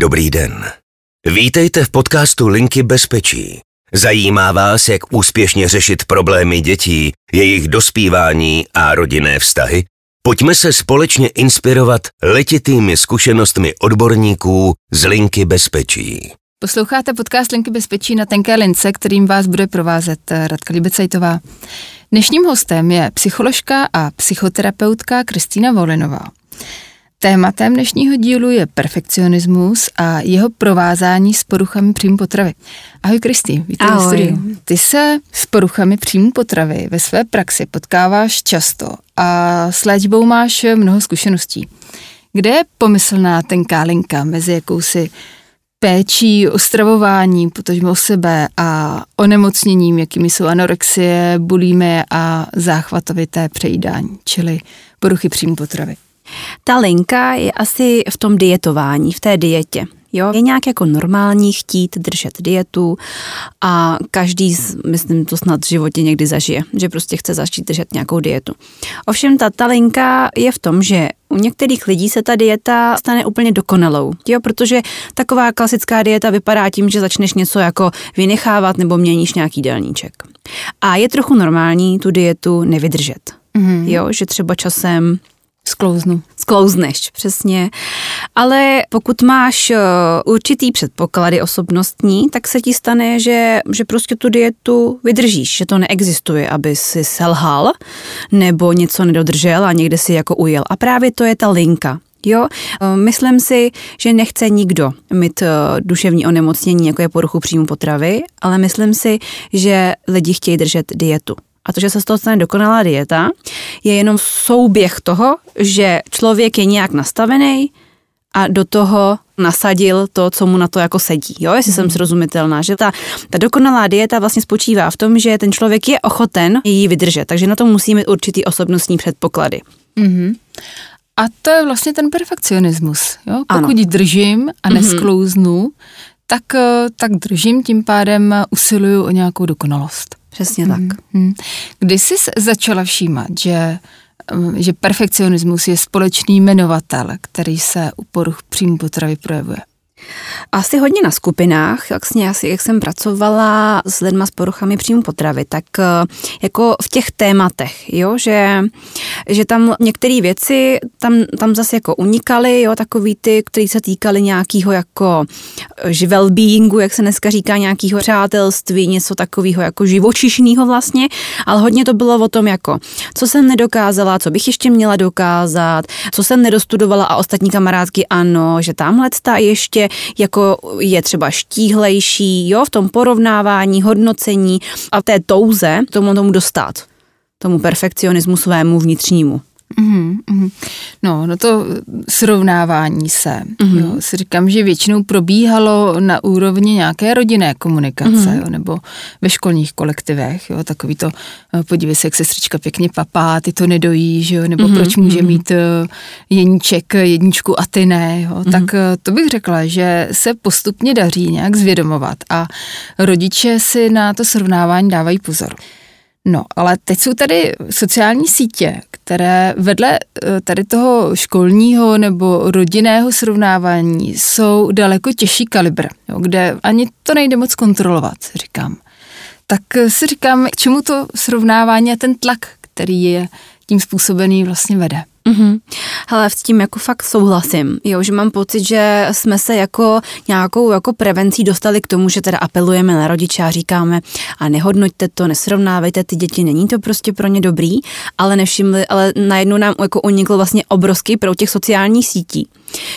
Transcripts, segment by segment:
Dobrý den. Vítejte v podcastu Linky bezpečí. Zajímá vás, jak úspěšně řešit problémy dětí, jejich dospívání a rodinné vztahy? Pojďme se společně inspirovat letitými zkušenostmi odborníků z Linky bezpečí. Posloucháte podcast Linky bezpečí na tenké lince, kterým vás bude provázet Radka Libecajtová. Dnešním hostem je psycholožka a psychoterapeutka Kristýna Volinová. Tématem dnešního dílu je perfekcionismus a jeho provázání s poruchami příjmu potravy. Ahoj Kristý, vítej v studiu. Ty se s poruchami příjmu potravy ve své praxi potkáváš často a s léčbou máš mnoho zkušeností. Kde je pomyslná tenká linka mezi jakousi péčí o stravování, potažmo o sebe a onemocněním, jakými jsou anorexie, bulímy a záchvatovité přejídání, čili poruchy příjmu potravy. Ta linka je asi v tom dietování, v té dietě. Jo? Je nějak jako normální chtít držet dietu a každý, myslím, to snad v životě někdy zažije, že prostě chce začít držet nějakou dietu. Ovšem ta, ta linka je v tom, že u některých lidí se ta dieta stane úplně dokonalou, jo? protože taková klasická dieta vypadá tím, že začneš něco jako vynechávat nebo měníš nějaký delníček. A je trochu normální tu dietu nevydržet. Mm-hmm. Jo, že třeba časem Sklouznu. Sklouzneš, přesně. Ale pokud máš eh, určitý předpoklady osobnostní, tak se ti stane, že, že prostě tu dietu vydržíš, že to neexistuje, aby si selhal nebo něco nedodržel a někde si jako ujel. A právě to je ta linka. Jo, eh, myslím si, že nechce nikdo mít eh, duševní onemocnění, jako je poruchu příjmu potravy, ale myslím si, že lidi chtějí držet dietu. A to, že se z toho stane dokonalá dieta, je jenom souběh toho, že člověk je nějak nastavený a do toho nasadil to, co mu na to jako sedí. Jo, jestli mm. jsem mhm. srozumitelná, že ta, ta dokonalá dieta vlastně spočívá v tom, že ten člověk je ochoten ji vydržet, takže na to musí mít určitý osobnostní předpoklady. Mm. A to je vlastně ten perfekcionismus. Jo? Pokud ano. držím a mhm. nesklouznu, mm. tak, eh, tak držím, tím pádem usiluju o nějakou dokonalost. Přesně tak. Mm-hmm. Kdy jsi začala všímat, že, že perfekcionismus je společný jmenovatel, který se u poruch příjmu potravy projevuje? Asi hodně na skupinách, vlastně asi jak jsem pracovala s lidma s poruchami příjmu potravy, tak eh, jako v těch tématech, jo, že, že tam některé věci tam, tam zase jako unikaly, jo, takový ty, které se týkaly nějakého jako eh, well-beingu, jak se dneska říká, nějakého přátelství, něco takového jako živočišného vlastně, ale hodně to bylo o tom jako, co jsem nedokázala, co bych ještě měla dokázat, co jsem nedostudovala a ostatní kamarádky ano, že tamhle ta ještě jako je třeba štíhlejší, jo, v tom porovnávání, hodnocení a té touze tomu tomu dostat, tomu perfekcionismu svému vnitřnímu. Mm-hmm, No, no to srovnávání se. Mm-hmm. Jo, si říkám, že většinou probíhalo na úrovni nějaké rodinné komunikace, mm-hmm. jo, nebo ve školních kolektivech, jo, takový to, eh, podívej se, jak sestřička pěkně papá, ty to nedojí, že jo, nebo mm-hmm. proč může mhm. mít uh, jeníček jedničku a ty ne, jo, mm-hmm. tak to bych řekla, že se postupně daří nějak zvědomovat a rodiče si na to srovnávání dávají pozor. No, ale teď jsou tady sociální sítě, které vedle eh, tady toho školního nebo rodinného srovnávání jsou daleko těžší kalibr, jo, kde ani to nejde moc kontrolovat, říkám. Tak si říkám, k čemu to srovnávání a ten tlak, který je tím způsobený vlastně vede. Mm-hmm. Hele, s tím jako fakt souhlasím, jo, že mám pocit, že jsme se jako nějakou jako prevencí dostali k tomu, že teda apelujeme na rodiče a říkáme a nehodnoťte to, nesrovnávejte ty děti, není to prostě pro ně dobrý, ale nevšimli, ale najednou nám jako unikl vlastně obrovský pro těch sociálních sítí.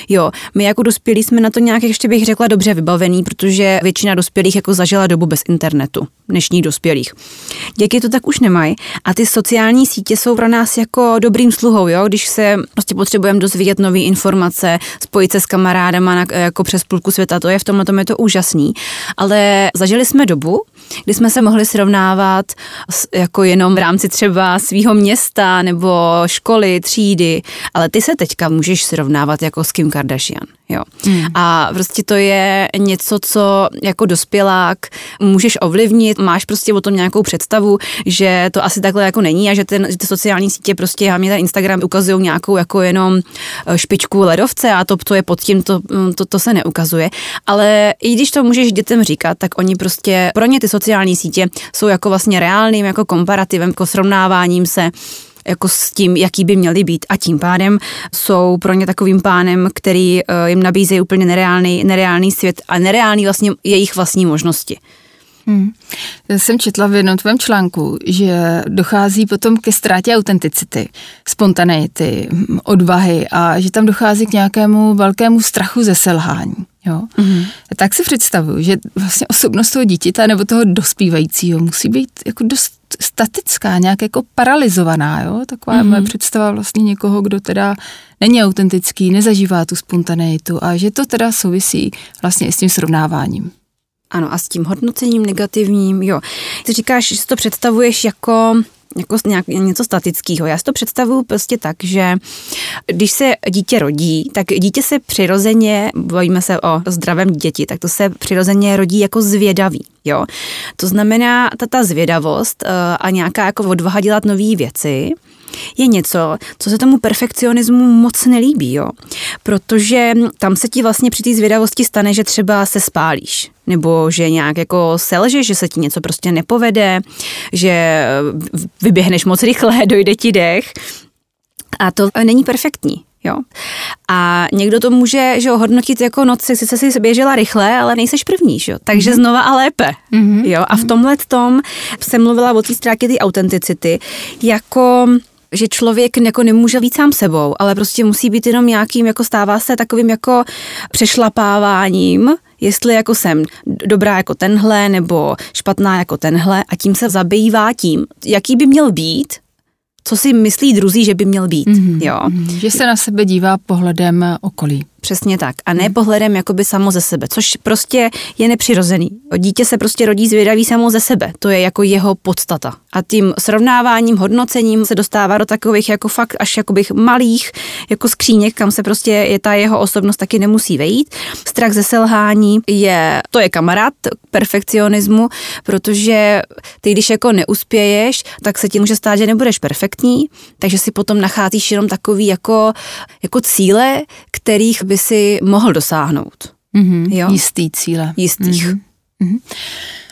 Jo, my jako dospělí jsme na to nějak, ještě bych řekla, dobře vybavený, protože většina dospělých jako zažila dobu bez internetu, dnešních dospělých. Děti to tak už nemají a ty sociální sítě jsou pro nás jako dobrým sluhou, jo, když se prostě potřebujeme dozvědět nové informace, spojit se s kamarádama na, jako přes půlku světa, to je v tomhle tom je to úžasný, ale zažili jsme dobu, kdy jsme se mohli srovnávat jako jenom v rámci třeba svého města nebo školy, třídy, ale ty se teďka můžeš srovnávat jako s Kim Kardashian. Jo. Hmm. A prostě to je něco, co jako dospělák můžeš ovlivnit, máš prostě o tom nějakou představu, že to asi takhle jako není a že, ten, že ty sociální sítě prostě, a mě ten Instagram ukazují nějakou jako jenom eh, špičku ledovce a to, to je pod tím, to, mm, to, to se neukazuje. Ale i když to můžeš dětem říkat, tak oni prostě, pro ně ty sociální sítě jsou jako vlastně reálným jako komparativem, jako srovnáváním se jako s tím, jaký by měly být a tím pádem jsou pro ně takovým pánem, který eh, jim nabízí úplně nereálný, nereálný svět a nereálný vlastně jejich vlastní možnosti. Hmm. Já jsem četla v jednom tvém článku, že dochází potom ke ztrátě autenticity, spontaneity, odvahy a že tam dochází k nějakému velkému strachu ze selhání. Jo? Mm-hmm. Tak si představuju, že vlastně osobnost toho dítěte nebo toho dospívajícího musí být jako dost statická, nějak jako paralizovaná. Jo? Taková mm-hmm. moje představa vlastně někoho, kdo teda není autentický, nezažívá tu spontaneitu a že to teda souvisí vlastně i s tím srovnáváním. Ano, a s tím hodnocením negativním, jo. Ty říkáš, že si to představuješ jako jako nějak, něco statického. Já si to představuju prostě tak, že když se dítě rodí, tak dítě se přirozeně, bojíme se o zdravém děti, tak to se přirozeně rodí jako zvědavý. Jo? To znamená, ta, ta zvědavost uh, a nějaká jako odvaha dělat nové věci, je něco, co se tomu perfekcionismu moc nelíbí, jo. Protože tam se ti vlastně při té zvědavosti stane, že třeba se spálíš, nebo že nějak jako selže, že se ti něco prostě nepovede, že vyběhneš moc rychle, dojde ti dech. A to není perfektní. Jo. A někdo to může že jo, hodnotit jako noc, sice si běžela rychle, ale nejseš první, že jo. takže mm-hmm. znova a lépe. Mm-hmm. Jo. A v tomhle tom jsem mluvila o té ztrátě té autenticity, jako že člověk jako nemůže být sám sebou, ale prostě musí být jenom nějakým, jako stává se takovým jako přešlapáváním, jestli jako jsem dobrá jako tenhle nebo špatná jako tenhle a tím se zabývá tím, jaký by měl být, co si myslí druzí, že by měl být. Mm-hmm. Jo? Mm-hmm. Že se na sebe dívá pohledem okolí. Přesně tak. A ne pohledem jakoby samo ze sebe, což prostě je nepřirozený. Dítě se prostě rodí zvědavý samo ze sebe. To je jako jeho podstata. A tím srovnáváním, hodnocením se dostává do takových jako fakt až jakoby malých jako skříněk, kam se prostě je ta jeho osobnost taky nemusí vejít. Strach ze selhání je, to je kamarád perfekcionismu, protože ty, když jako neuspěješ, tak se ti může stát, že nebudeš perfektní, takže si potom nacházíš jenom takový jako, jako cíle, kterých by si mohl dosáhnout. Mm-hmm. Jo? Jistý cíle. Jistých. Mm-hmm. Mm-hmm.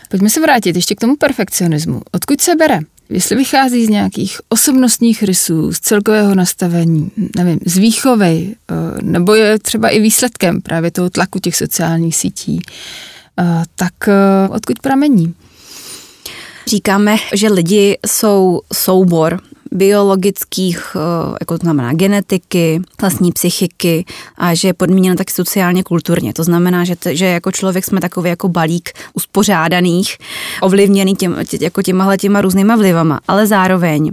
Pojďme se vrátit ještě k tomu perfekcionismu. Odkud se bere? Jestli vychází z nějakých osobnostních rysů, z celkového nastavení, nevím, z výchovy, eh, nebo je třeba i výsledkem právě toho tlaku těch sociálních sítí, eh, tak eh, odkud pramení? Říkáme, že lidi jsou soubor biologických, eh, jako to znamená genetiky, vlastní psychiky a že je podmíněno tak sociálně kulturně. To znamená, že, t, že jako člověk jsme takový jako balík uspořádaných, ovlivněný těm, tě, jako těma těma různýma vlivama, ale zároveň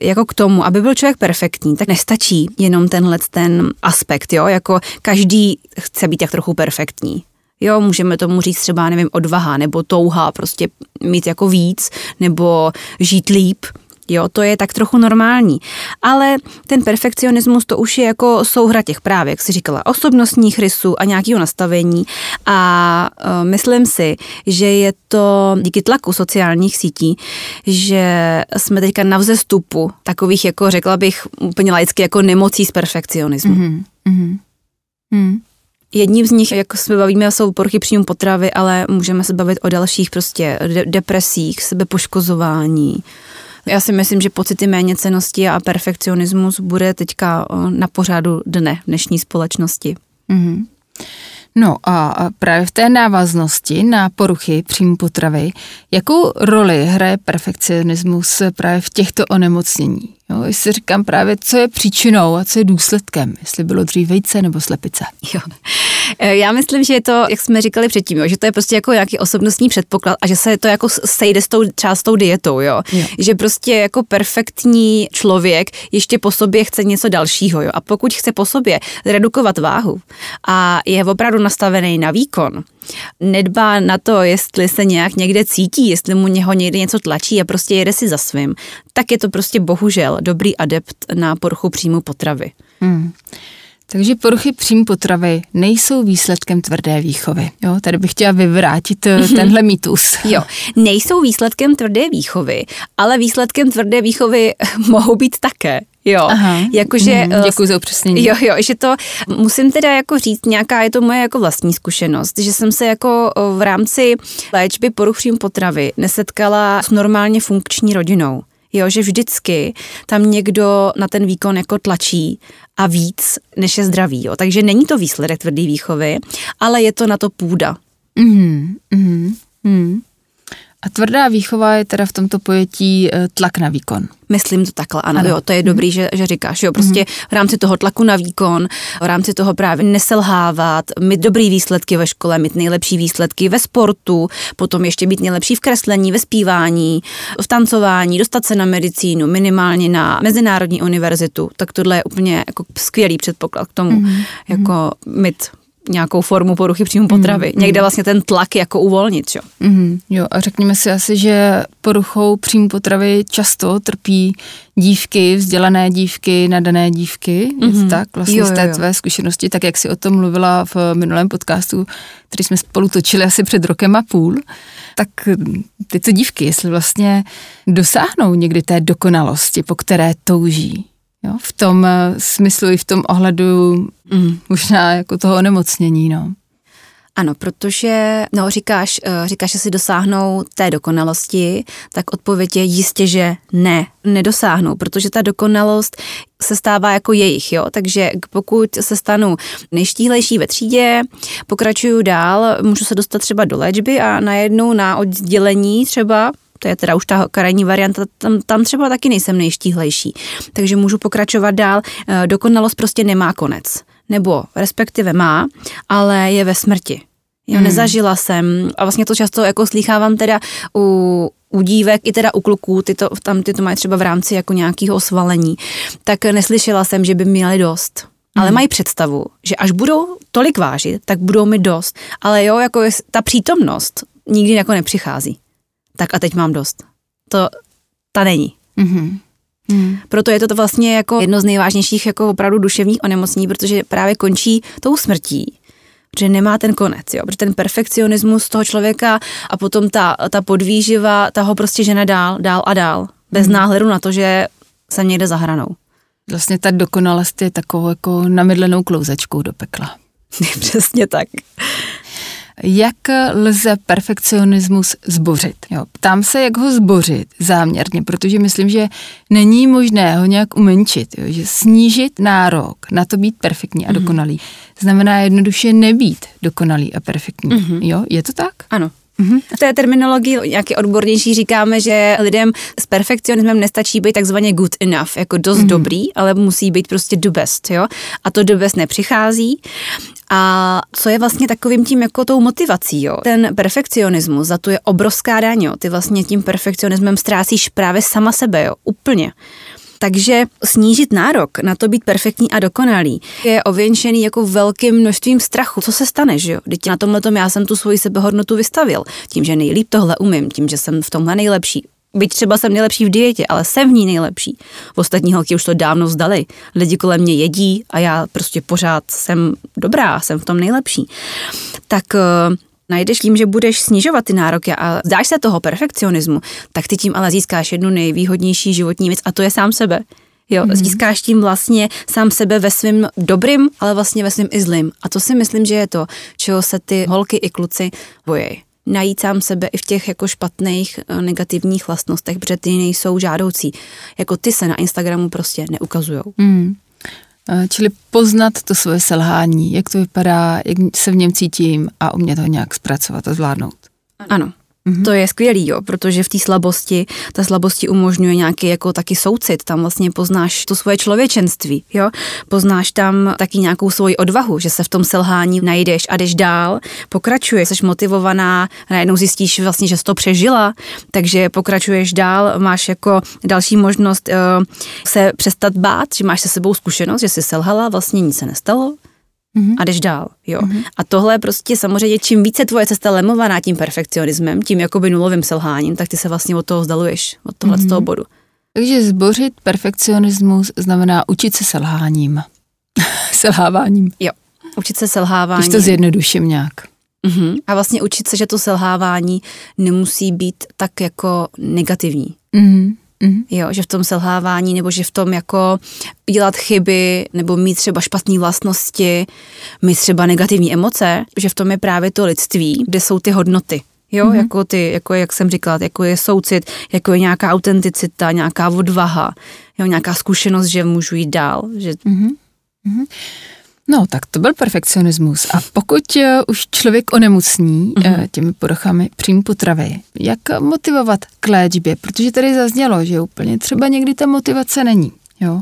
jako k tomu, aby byl člověk perfektní, tak nestačí jenom tenhle ten aspekt, jo, jako každý chce být tak trochu perfektní. Jo, můžeme tomu říct třeba, nevím, odvaha nebo touha, prostě mít jako víc, nebo žít líp, Jo, to je tak trochu normální. Ale ten perfekcionismus to už je jako souhra těch právě, jak si říkala, osobnostních rysů a nějakého nastavení. A uh, myslím si, že je to díky tlaku sociálních sítí, že jsme teďka na vzestupu takových, jako řekla bych úplně laicky, jako nemocí z perfekcionismu. Mm-hmm. Mm. Jedním z nich, jak se bavíme, jsou poruchy příjmu potravy, ale můžeme se bavit o dalších prostě de- depresích, sebepoškozování, já si myslím, že pocity méněcenosti a perfekcionismus bude teďka na pořádu dne v dnešní společnosti. Mm-hmm. No a právě v té návaznosti na poruchy příjmu potravy, jakou roli hraje perfekcionismus právě v těchto onemocnění? Jo, jestli říkám právě, co je příčinou a co je důsledkem, jestli bylo dřív vejce nebo slepice. Jo. Eh, já myslím, že je to, jak jsme říkali předtím, jo, že to je prostě jako nějaký osobnostní předpoklad a že se to jako sejde s tou, třeba s tou dietou, jo. jo. Že prostě jako perfektní člověk ještě po sobě chce něco dalšího, jo. A pokud chce po sobě zredukovat váhu a je opravdu nastavený na výkon, nedbá na to, jestli se nějak někde cítí, jestli mu něho někde něco tlačí a prostě jede si za svým, tak je to prostě bohužel dobrý adept na poruchu příjmu potravy. Hmm. Takže poruchy příjmu potravy nejsou výsledkem tvrdé výchovy. Jo, tady bych chtěla vyvrátit eh, mhm. tenhle mýtus. Jo, nejsou výsledkem tvrdé výchovy, ale výsledkem tvrdé výchovy mohou být také. Jo, Aha. jakože... Mm, děkuji za upřesnění. Jo, jo, že to musím teda jako říct, nějaká je to moje jako vlastní zkušenost, že jsem se jako v rámci léčby poruch příjmu potravy nesetkala s normálně funkční rodinou. Jo, že vždycky tam někdo na ten výkon jako tlačí a víc, než je zdravý. Jo. Takže není to výsledek tvrdý výchovy, ale je to na to půda. Mm, mm, mm. A tvrdá výchova je teda v tomto pojetí eh, tlak na výkon. Myslím to takhle, ano, ano. Jo, to je mhm. dobrý, že, že říkáš, jo, prostě mm v rámci toho tlaku na výkon, v rámci toho právě neselhávat, mít dobrý výsledky ve škole, mít nejlepší výsledky ve sportu, potom ještě být nejlepší v kreslení, ve zpívání, v tancování, dostat se na medicínu, minimálně na mezinárodní univerzitu, tak tohle je úplně jako skvělý předpoklad k tomu, mm jako mít nějakou formu poruchy příjmu potravy. Mm, Někde vlastně ten tlak jako uvolnit, jo. Mm, jo a řekněme si asi, že poruchou příjmu potravy často trpí dívky, vzdělané dívky, nadané dívky, mm, je to mhm. tak? Vlastně jo, z té jo, jo. tvé zkušenosti, tak jak si o tom mluvila v minulém podcastu, který jsme spolu točili asi před rokem a půl, tak tyto dívky, jestli vlastně dosáhnou někdy té dokonalosti, po které touží, Jo, v tom eh, smyslu i v tom ohledu mm, možná jako toho onemocnění, no. Ano, protože, no říkáš, eh, říkáš, že si dosáhnou té dokonalosti, tak odpověď je jistě, že ne, nedosáhnou, protože ta dokonalost se stává jako jejich, jo, takže pokud se stanu nejštíhlejší ve třídě, pokračuju dál, můžu se dostat třeba do léčby a najednou na oddělení třeba to je teda už ta krajní varianta, tam, tam třeba taky nejsem nejštíhlejší. Takže můžu pokračovat dál. Eh, dokonalost prostě nemá konec. Nebo respektive má, ale je ve smrti. Jo, hmm. nezažila jsem, a vlastně to často jako slýchávám teda u, u dívek i teda u kluků, ty to, tam ty to mají třeba v rámci jako nějakého osvalení, tak neslyšela jsem, že by měli dost. Ale hmm. mají představu, že až budou tolik vážit, tak budou mi dost. Ale jo, jako ta přítomnost nikdy jako nepřichází tak a teď mám dost. To ta není. Mm-hmm. Mm. Proto je to vlastně jako jedno z nejvážnějších jako opravdu duševních onemocnění, protože právě končí tou smrtí, protože nemá ten konec, jo, protože ten perfekcionismus toho člověka a potom ta, ta podvýživa, ta ho prostě žene dál, dál a dál, bez mm. náhledu na to, že se někde za hranou. Vlastně ta dokonalost je takovou jako namydlenou klouzečkou do pekla. Přesně tak. Jak lze perfekcionismus zbořit? Jo, ptám se, jak ho zbořit záměrně, protože myslím, že není možné ho nějak umenčit, jo, že snížit nárok na to být perfektní a mhm. dokonalý. Mm-hmm. Znamená jednoduše nebýt dokonalý a perfektní. Mm-hmm. Jo, je to tak? Ano. Mm-hmm. V té terminologii nějaký odbornější říkáme, že lidem s perfekcionismem nestačí být takzvaně good enough, jako dost mm-hmm. dobrý, ale musí být prostě the best, jo. A to the best nepřichází. A co je vlastně takovým tím jako tou motivací, jo? Ten perfekcionismus, za to je obrovská daň, jo? Ty vlastně tím perfekcionismem ztrácíš právě sama sebe, jo? Úplně. Takže snížit nárok na to být perfektní a dokonalý je ověnčený jako velkým množstvím strachu. Co se stane, že jo? Teď na tomhle tom já jsem tu svoji sebehodnotu vystavil. Tím, že nejlíp tohle umím, tím, že jsem v tomhle nejlepší. Byť třeba jsem nejlepší v dietě, ale jsem v ní nejlepší. V ostatní holky už to dávno vzdali. Lidi kolem mě jedí a já prostě pořád jsem dobrá, jsem v tom nejlepší. Tak uh, najdeš tím, že budeš snižovat ty nároky a zdáš se toho perfekcionismu, tak ty tím ale získáš jednu nejvýhodnější životní věc a to je sám sebe. Jo, mm-hmm. získáš tím vlastně sám sebe ve svém dobrým, ale vlastně ve svém i zlým. A to si myslím, že je to, čeho se ty holky i kluci bojí najít sám sebe i v těch jako špatných eh, negativních vlastnostech, protože ty nejsou žádoucí. Jako ty se na Instagramu prostě neukazujou. Mm. Čili poznat to svoje selhání, jak to vypadá, jak se v něm cítím a umět ho nějak zpracovat a zvládnout. Ano. Mm-hmm. To je skvělý, jo, protože v té slabosti, ta slabosti umožňuje nějaký jako taky soucit, tam vlastně poznáš to svoje člověčenství, jo, poznáš tam taky nějakou svoji odvahu, že se v tom selhání najdeš a jdeš dál, pokračuješ, jsi motivovaná, najednou zjistíš vlastně, že jsi to přežila, takže pokračuješ dál, máš jako další možnost uh, se přestat bát, že máš se sebou zkušenost, že jsi selhala, vlastně nic se nestalo, mm-hmm. a jdeš dál. Jo. Mm-hmm. A tohle prostě samozřejmě, čím více tvoje cesta lemovaná tím perfekcionismem, tím jakoby nulovým selháním, tak ty se vlastně od toho vzdaluješ, od tohle mm-hmm. z toho bodu. Takže zbořit perfekcionismus znamená učit se selháním. Selháváním. Jo, učit se selháváním. Když to zjednoduším nějak. Mm-hmm. A vlastně učit se, že to selhávání nemusí být tak jako negativní. Mm-hmm. Mm-hmm. Jo, že v tom selhávání, nebo že v tom jako dělat chyby, nebo mít třeba špatné vlastnosti, mít třeba negativní emoce, že v tom je právě to lidství, kde jsou ty hodnoty. Jo, mm-hmm. jako ty, jako jak jsem říkala, jako je soucit, jako je nějaká autenticita, nějaká odvaha, jo, nějaká zkušenost, že můžu jít dál. Že... Mm-hmm. Mm-hmm. No, tak to byl perfekcionismus. A pokud uh, už člověk onemocní uh, těmi poruchami příjmu potravy, jak motivovat k léčbě? Protože tady zaznělo, že úplně třeba někdy ta motivace není. Jo.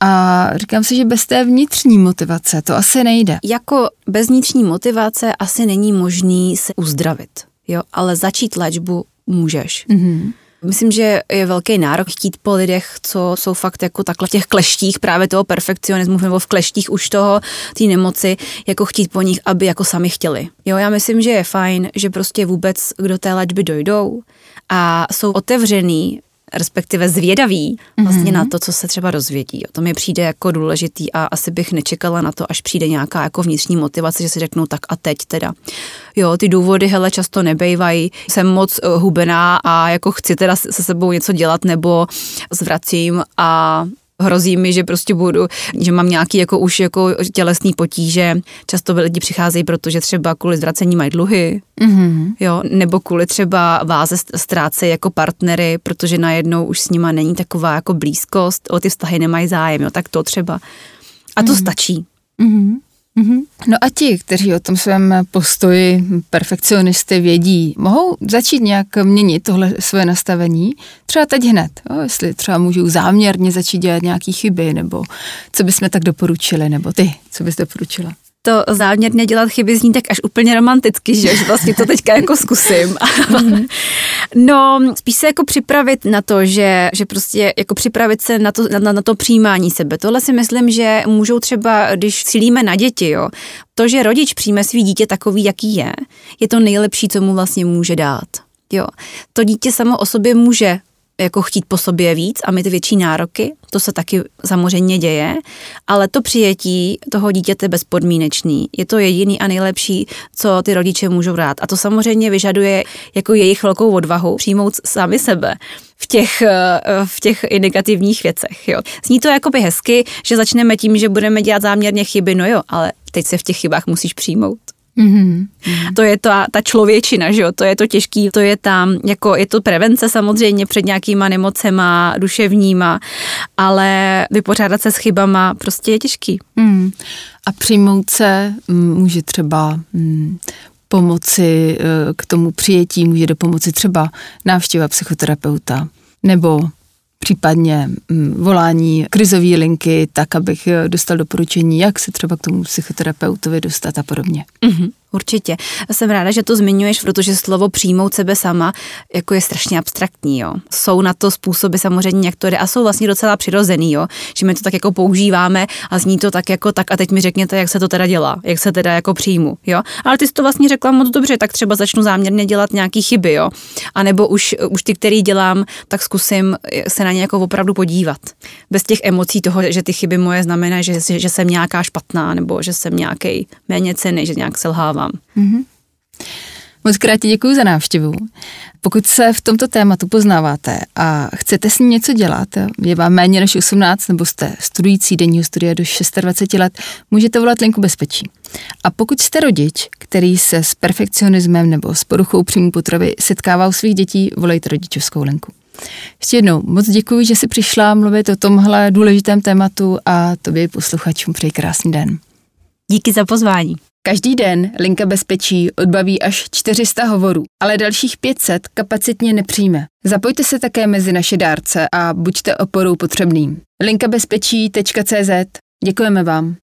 A říkám si, že bez té vnitřní motivace to asi nejde. Jako bez vnitřní motivace asi není možný se uzdravit, jo, ale začít léčbu můžeš. Mm-hmm. Myslím, že je velký nárok chtít po lidech, co jsou fakt jako takhle v těch kleštích právě toho perfekcionismu nebo v kleštích už toho, té nemoci, jako chtít po nich, aby jako sami chtěli. Jo, já myslím, že je fajn, že prostě vůbec kdo té léčby dojdou a jsou otevřený respektive zvědaví vlastně mm-hmm. na to, co se třeba rozvědí. To mi přijde jako důležitý a asi bych nečekala na to, až přijde nějaká jako vnitřní motivace, že si řeknou tak a teď teda. Jo, ty důvody hele často nebejvají, jsem moc eh, hubená a jako chci teda se sebou něco dělat nebo zvracím a hrozí mi, že prostě budu, že mám nějaký jako už jako tělesný potíže. Často lidi přicházejí, protože třeba kvůli zvracení mají dluhy, mm-hmm. jo, nebo kvůli třeba váze ztrácejí jako partnery, protože najednou už s nima není taková jako blízkost, o ty vztahy nemají zájem, jo, tak to třeba. A to mm-hmm. stačí. Mm-hmm. Mm-hmm. No a ti, kteří o tom svém postoji perfekcionisty vědí, mohou začít nějak měnit tohle své nastavení, třeba teď hned, jo, jestli třeba můžou záměrně začít dělat nějaké chyby, nebo co bychom tak doporučili, nebo ty, co bys doporučila? To záměrně dělat chyby zní tak až úplně romanticky, že, že vlastně to teďka jako zkusím. No, spíš se jako připravit na to, že, že prostě jako připravit se na to, na, na to přijímání sebe. Tohle si myslím, že můžou třeba, když cílíme na děti, jo, to, že rodič přijme svý dítě takový, jaký je, je to nejlepší, co mu vlastně může dát. Jo. To dítě samo o sobě může jako chtít po sobě víc a mít větší nároky, to se taky samozřejmě děje, ale to přijetí toho dítěte bezpodmínečný. Je to jediný a nejlepší, co ty rodiče můžou dát. A to samozřejmě vyžaduje jako jejich velkou odvahu přijmout sami sebe v těch, eh, v těch negativních věcech. Jo. Zní to jakoby hezky, že začneme tím, že budeme dělat záměrně chyby, no jo, ale teď se v těch chybách musíš přijmout. Mm-hmm. To je ta, ta člověčina, že jo? to je to těžký, to je tam, jako je to prevence samozřejmě před nějakýma nemocema duševníma, ale vypořádat se s chybama prostě je těžký. Mm. A přijmout se mm, může třeba mm, pomoci eh, k tomu přijetí, může do pomoci třeba návštěva psychoterapeuta nebo případně mm, volání krizové linky, tak abych eh, dostal doporučení, jak se třeba k tomu psychoterapeutovi dostat a podobně. Mm-hmm. Určitě. Jsem ráda, že to zmiňuješ, protože slovo přijmout sebe sama jako je strašně abstraktní. Jo. Jsou na to způsoby samozřejmě, jak a jsou vlastně docela přirozený, jo. že my to tak jako používáme a zní to tak jako tak a teď mi řekněte, jak se to teda dělá, jak se teda jako přijmu. Jo. Ale ty jsi to vlastně řekla moc dobře, tak třeba začnu záměrně dělat nějaký chyby, jo. A nebo už, už ty, který dělám, tak zkusím se na ně jako opravdu podívat. Bez těch emocí toho, že ty chyby moje znamená, že, že jsem nějaká špatná nebo že jsem nějaký méně ceny, že nějak selhávám vám. Mm-hmm. Moc krát ti děkuji za návštěvu. Pokud se v tomto tématu poznáváte a chcete s ním něco dělat, je vám méně než 18 nebo jste studující denního studia do 26 let, můžete volat linku bezpečí. A pokud jste rodič, který se s perfekcionismem nebo s poruchou příjmu potravy setkává u svých dětí, volejte rodičovskou linku. Ještě jednou moc děkuji, že jsi přišla mluvit o tomhle důležitém tématu a tobě posluchačům přeji krásný den. Díky za pozvání. Každý den Linka bezpečí odbaví až 400 hovorů, ale dalších 500 kapacitně nepřijme. Zapojte se také mezi naše dárce a buďte oporou potřebným. linkabezpečí.cz Děkujeme vám.